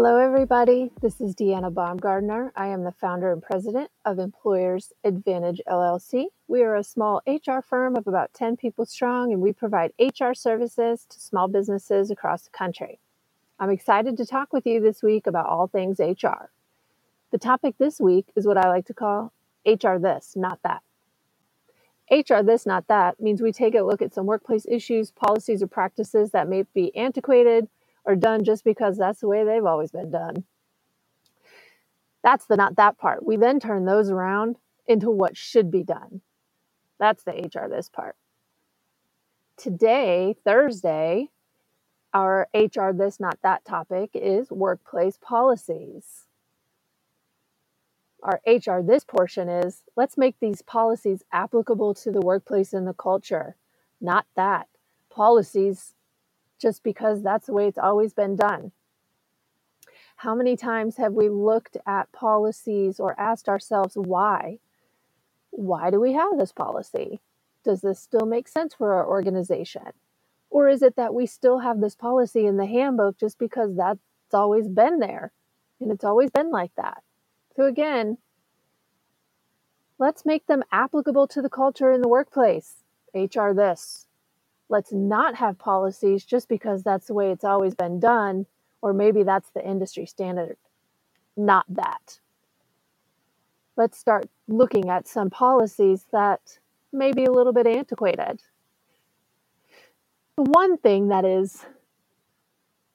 Hello, everybody. This is Deanna Baumgardner. I am the founder and president of Employers Advantage LLC. We are a small HR firm of about 10 people strong, and we provide HR services to small businesses across the country. I'm excited to talk with you this week about all things HR. The topic this week is what I like to call HR this, not that. HR this, not that means we take a look at some workplace issues, policies, or practices that may be antiquated or done just because that's the way they've always been done. That's the not that part. We then turn those around into what should be done. That's the HR this part. Today, Thursday, our HR this not that topic is workplace policies. Our HR this portion is let's make these policies applicable to the workplace and the culture, not that. Policies just because that's the way it's always been done. How many times have we looked at policies or asked ourselves why? Why do we have this policy? Does this still make sense for our organization? Or is it that we still have this policy in the handbook just because that's always been there and it's always been like that? So, again, let's make them applicable to the culture in the workplace. HR this, let's not have policies just because that's the way it's always been done, or maybe that's the industry standard. Not that. Let's start looking at some policies that may be a little bit antiquated. The one thing that is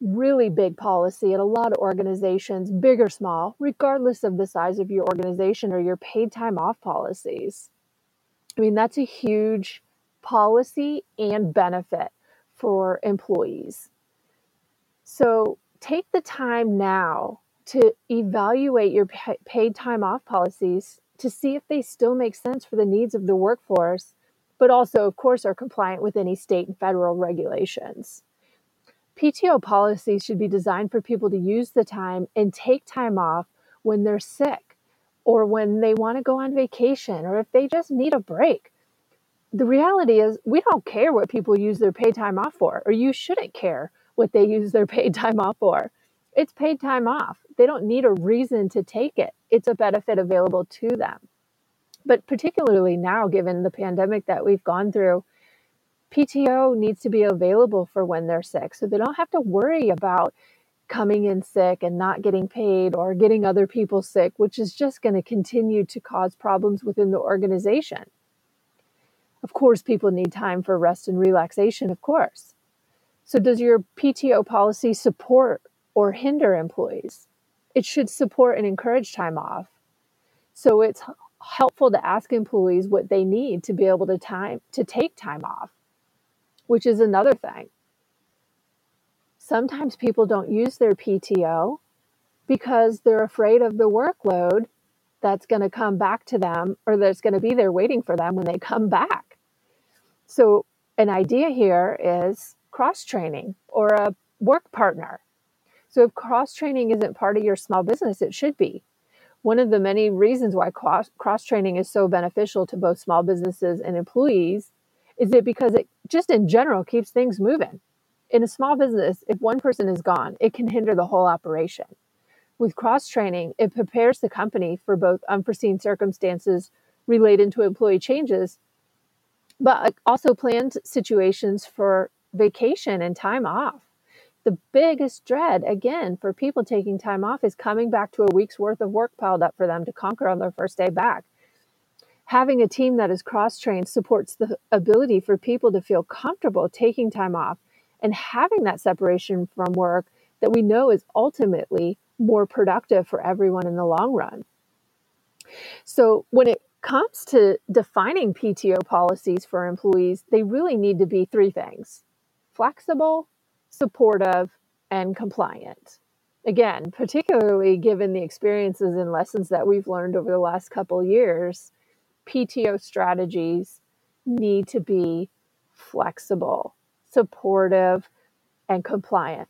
really big policy at a lot of organizations, big or small, regardless of the size of your organization, or your paid time off policies. I mean, that's a huge policy and benefit for employees. So take the time now to evaluate your paid time off policies to see if they still make sense for the needs of the workforce, but also, of course, are compliant with any state and federal regulations. PTO policies should be designed for people to use the time and take time off when they're sick or when they want to go on vacation or if they just need a break the reality is we don't care what people use their paid time off for, or you shouldn't care what they use their paid time off for. It's paid time off. They don't need a reason to take it. It's a benefit available to them. But particularly now, given the pandemic that we've gone through, PTO needs to be available for when they're sick. So they don't have to worry about coming in sick and not getting paid or getting other people sick, which is just going to continue to cause problems within the organization. Of course, people need time for rest and relaxation, of course. So, does your PTO policy support or hinder employees? It should support and encourage time off. So, it's helpful to ask employees what they need to be able to time to take time off, which is another thing. Sometimes people don't use their PTO because they're afraid of the workload that's going to come back to them or that's going to be there waiting for them when they come back. So, an idea here is cross training or a work partner. So, if cross training isn't part of your small business, it should be. One of the many reasons why cross training is so beneficial to both small businesses and employees is it because it just in general keeps things moving. In a small business, if one person is gone, it can hinder the whole operation. With cross training, it prepares the company for both unforeseen circumstances related to employee changes but also planned situations for vacation and time off. The biggest dread, again, for people taking time off is coming back to a week's worth of work piled up for them to conquer on their first day back. Having a team that is cross trained supports the ability for people to feel comfortable taking time off and having that separation from work that we know is ultimately more productive for everyone in the long run. So, when it comes to defining PTO policies for employees, they really need to be three things flexible, supportive, and compliant. Again, particularly given the experiences and lessons that we've learned over the last couple years, PTO strategies need to be flexible, supportive, and compliant.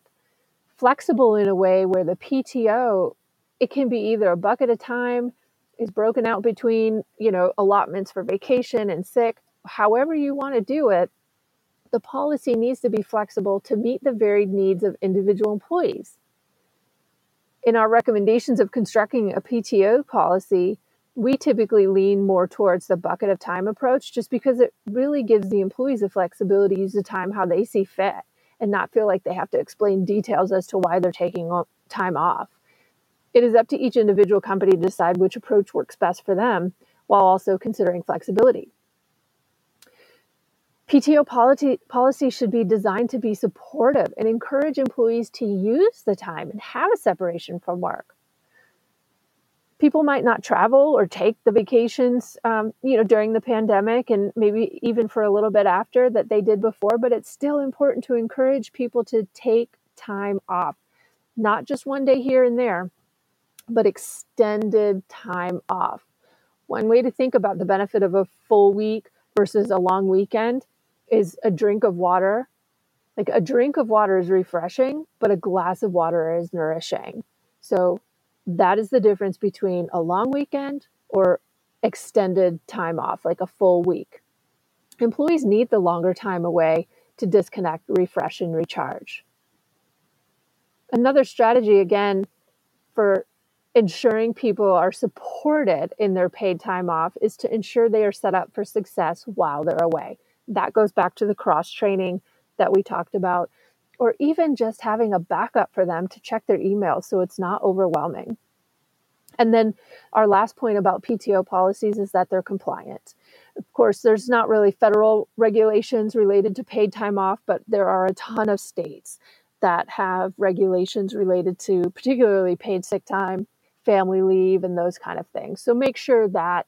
Flexible in a way where the PTO, it can be either a buck at a time, is broken out between, you know, allotments for vacation and sick, however you want to do it, the policy needs to be flexible to meet the varied needs of individual employees. In our recommendations of constructing a PTO policy, we typically lean more towards the bucket of time approach just because it really gives the employees the flexibility to use the time how they see fit and not feel like they have to explain details as to why they're taking time off. It is up to each individual company to decide which approach works best for them while also considering flexibility. PTO policy, policy should be designed to be supportive and encourage employees to use the time and have a separation from work. People might not travel or take the vacations, um, you know, during the pandemic and maybe even for a little bit after that they did before, but it's still important to encourage people to take time off, not just one day here and there, but extended time off. One way to think about the benefit of a full week versus a long weekend is a drink of water. Like a drink of water is refreshing, but a glass of water is nourishing. So that is the difference between a long weekend or extended time off, like a full week. Employees need the longer time away to disconnect, refresh, and recharge. Another strategy, again, for ensuring people are supported in their paid time off is to ensure they are set up for success while they're away that goes back to the cross training that we talked about, or even just having a backup for them to check their email so it's not overwhelming. And then our last point about PTO policies is that they're compliant. Of course, there's not really federal regulations related to paid time off, but there are a ton of states that have regulations related to particularly paid sick time, family leave, and those kind of things. So make sure that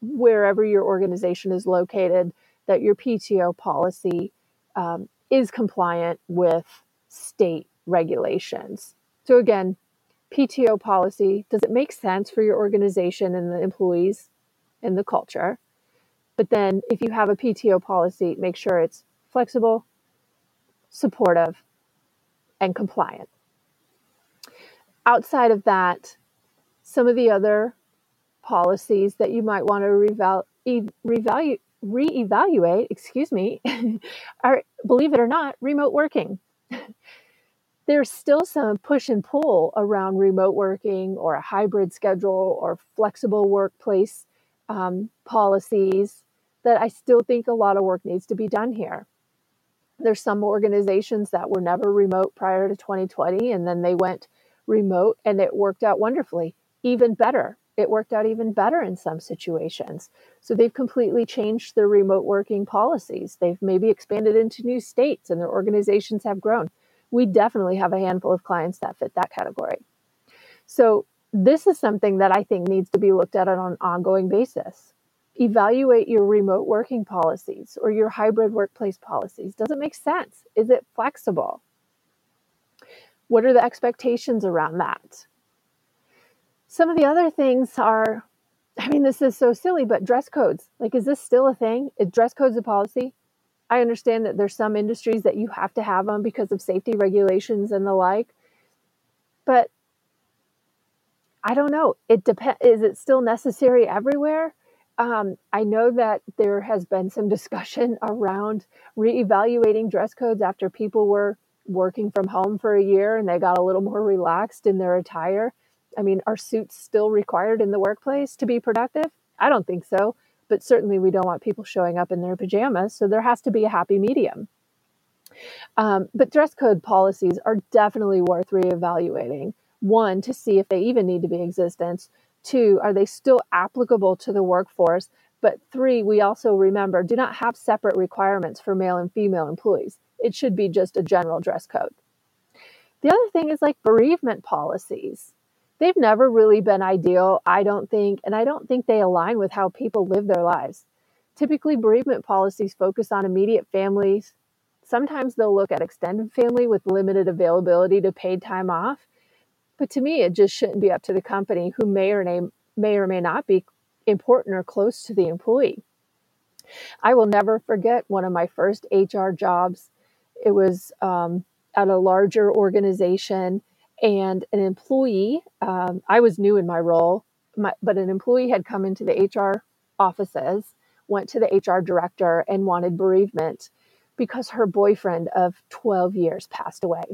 wherever your organization is located, that your PTO policy um, is compliant with state regulations. So, again, PTO policy does it make sense for your organization and the employees and the culture? But then, if you have a PTO policy, make sure it's flexible, supportive, and compliant. Outside of that, some of the other policies that you might want to reval- revalue, reevaluate, excuse me, are, believe it or not, remote working. There's still some push and pull around remote working or a hybrid schedule or flexible workplace um, policies that I still think a lot of work needs to be done here. There's some organizations that were never remote prior to 2020 and then they went remote and it worked out wonderfully, even better it worked out even better in some situations. So they've completely changed their remote working policies. They've maybe expanded into new states and their organizations have grown. We definitely have a handful of clients that fit that category. So this is something that I think needs to be looked at on an ongoing basis. Evaluate your remote working policies or your hybrid workplace policies. Does it make sense? Is it flexible? What are the expectations around that? Some of the other things are, I mean, this is so silly, but dress codes. Like, is this still a thing? Is dress codes a policy? I understand that there's some industries that you have to have them because of safety regulations and the like. But I don't know. It depends. Is it still necessary everywhere? Um, I know that there has been some discussion around reevaluating dress codes after people were working from home for a year and they got a little more relaxed in their attire. I mean, are suits still required in the workplace to be productive? I don't think so, but certainly we don't want people showing up in their pajamas, so there has to be a happy medium. Um, but dress code policies are definitely worth reevaluating. One, to see if they even need to be in existence. Two, are they still applicable to the workforce? But three, we also remember do not have separate requirements for male and female employees. It should be just a general dress code. The other thing is like bereavement policies they've never really been ideal, I don't think, and I don't think they align with how people live their lives. Typically, bereavement policies focus on immediate families. Sometimes they'll look at extended family with limited availability to paid time off. But to me, it just shouldn't be up to the company who may or may, may or may not be important or close to the employee. I will never forget one of my first HR jobs. It was um, at a larger organization, and an employee, um, I was new in my role, my, but an employee had come into the HR offices, went to the HR director, and wanted bereavement because her boyfriend of 12 years passed away.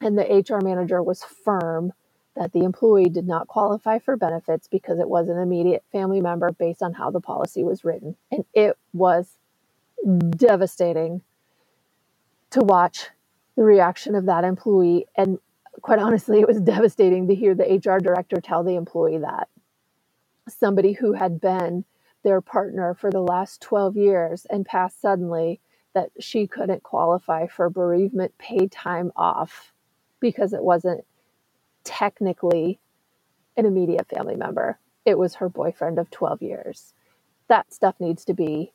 And the HR manager was firm that the employee did not qualify for benefits because it was an immediate family member based on how the policy was written. And it was devastating to watch the reaction of that employee. And quite honestly, it was devastating to hear the HR director tell the employee that somebody who had been their partner for the last 12 years and passed suddenly that she couldn't qualify for bereavement pay time off because it wasn't technically an immediate family member. It was her boyfriend of 12 years. That stuff needs to be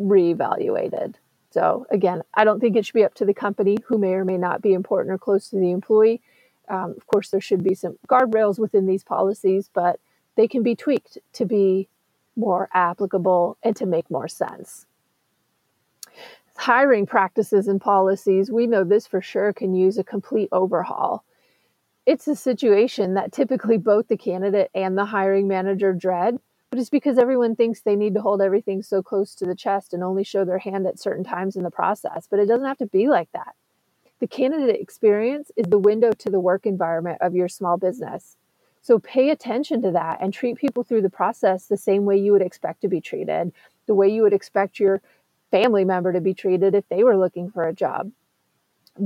reevaluated. So, again, I don't think it should be up to the company who may or may not be important or close to the employee. Um, of course, there should be some guardrails within these policies, but they can be tweaked to be more applicable and to make more sense. Hiring practices and policies, we know this for sure, can use a complete overhaul it's a situation that typically both the candidate and the hiring manager dread, but it's because everyone thinks they need to hold everything so close to the chest and only show their hand at certain times in the process. But it doesn't have to be like that. The candidate experience is the window to the work environment of your small business. So pay attention to that and treat people through the process the same way you would expect to be treated, the way you would expect your family member to be treated if they were looking for a job.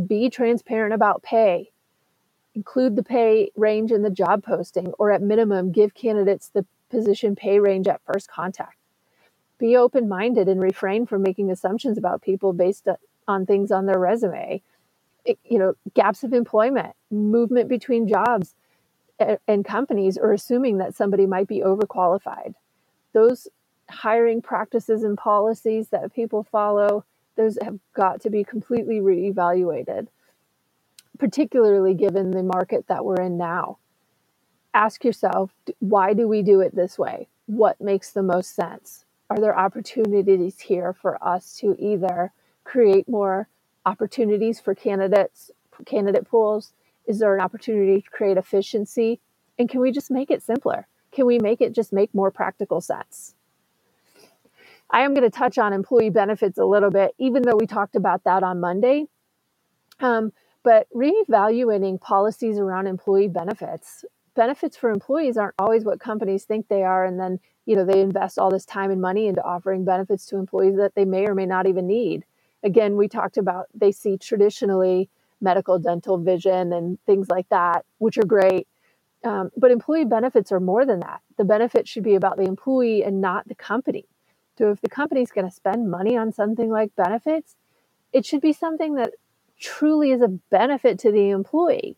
Be transparent about pay include the pay range in the job posting, or at minimum, give candidates the position pay range at first contact. Be open minded and refrain from making assumptions about people based on things on their resume. It, you know, gaps of employment, movement between jobs and companies, or assuming that somebody might be overqualified. Those hiring practices and policies that people follow, those have got to be completely reevaluated particularly given the market that we're in now. Ask yourself, why do we do it this way? What makes the most sense? Are there opportunities here for us to either create more opportunities for candidates, candidate pools? Is there an opportunity to create efficiency? And can we just make it simpler? Can we make it just make more practical sense? I am going to touch on employee benefits a little bit, even though we talked about that on Monday. Um, but reevaluating policies around employee benefits. Benefits for employees aren't always what companies think they are. And then, you know, they invest all this time and money into offering benefits to employees that they may or may not even need. Again, we talked about they see traditionally medical, dental, vision, and things like that, which are great. Um, but employee benefits are more than that. The benefit should be about the employee and not the company. So if the company's going to spend money on something like benefits, it should be something that truly is a benefit to the employee.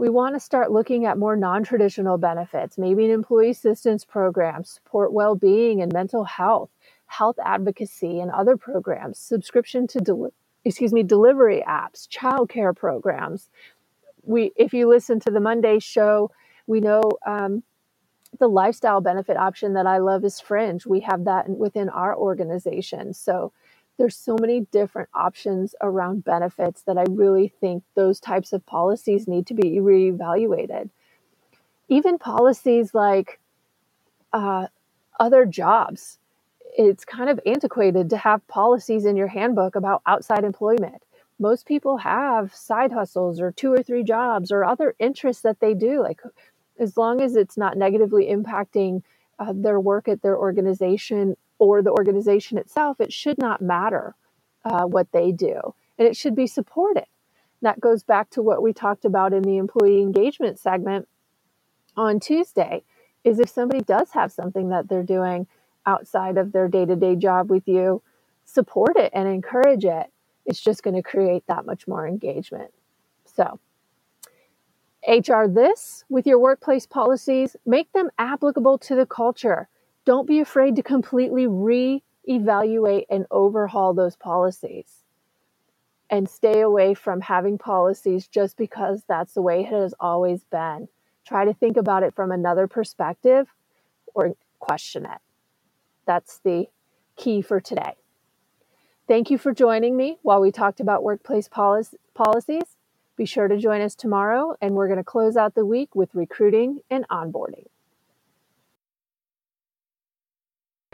We want to start looking at more non traditional benefits, maybe an employee assistance program, support well being and mental health, health advocacy, and other programs, subscription to excuse me, delivery apps, childcare programs. We, if you listen to the Monday show, we know um, the lifestyle benefit option that I love is Fringe. We have that within our organization. So there's so many different options around benefits that I really think those types of policies need to be reevaluated. Even policies like uh, other jobs, it's kind of antiquated to have policies in your handbook about outside employment. Most people have side hustles or two or three jobs or other interests that they do. Like, as long as it's not negatively impacting uh, their work at their organization or the organization itself, it should not matter uh, what they do. And it should be supported. That goes back to what we talked about in the employee engagement segment on Tuesday is if somebody does have something that they're doing outside of their day-to-day job with you, support it and encourage it. It's just going to create that much more engagement. So, HR this with your workplace policies, make them applicable to the culture don't be afraid to completely re-evaluate and overhaul those policies and stay away from having policies just because that's the way it has always been try to think about it from another perspective or question it. That's the key for today. Thank you for joining me while we talked about workplace policies. Be sure to join us tomorrow, and we're going to close out the week with recruiting and onboarding.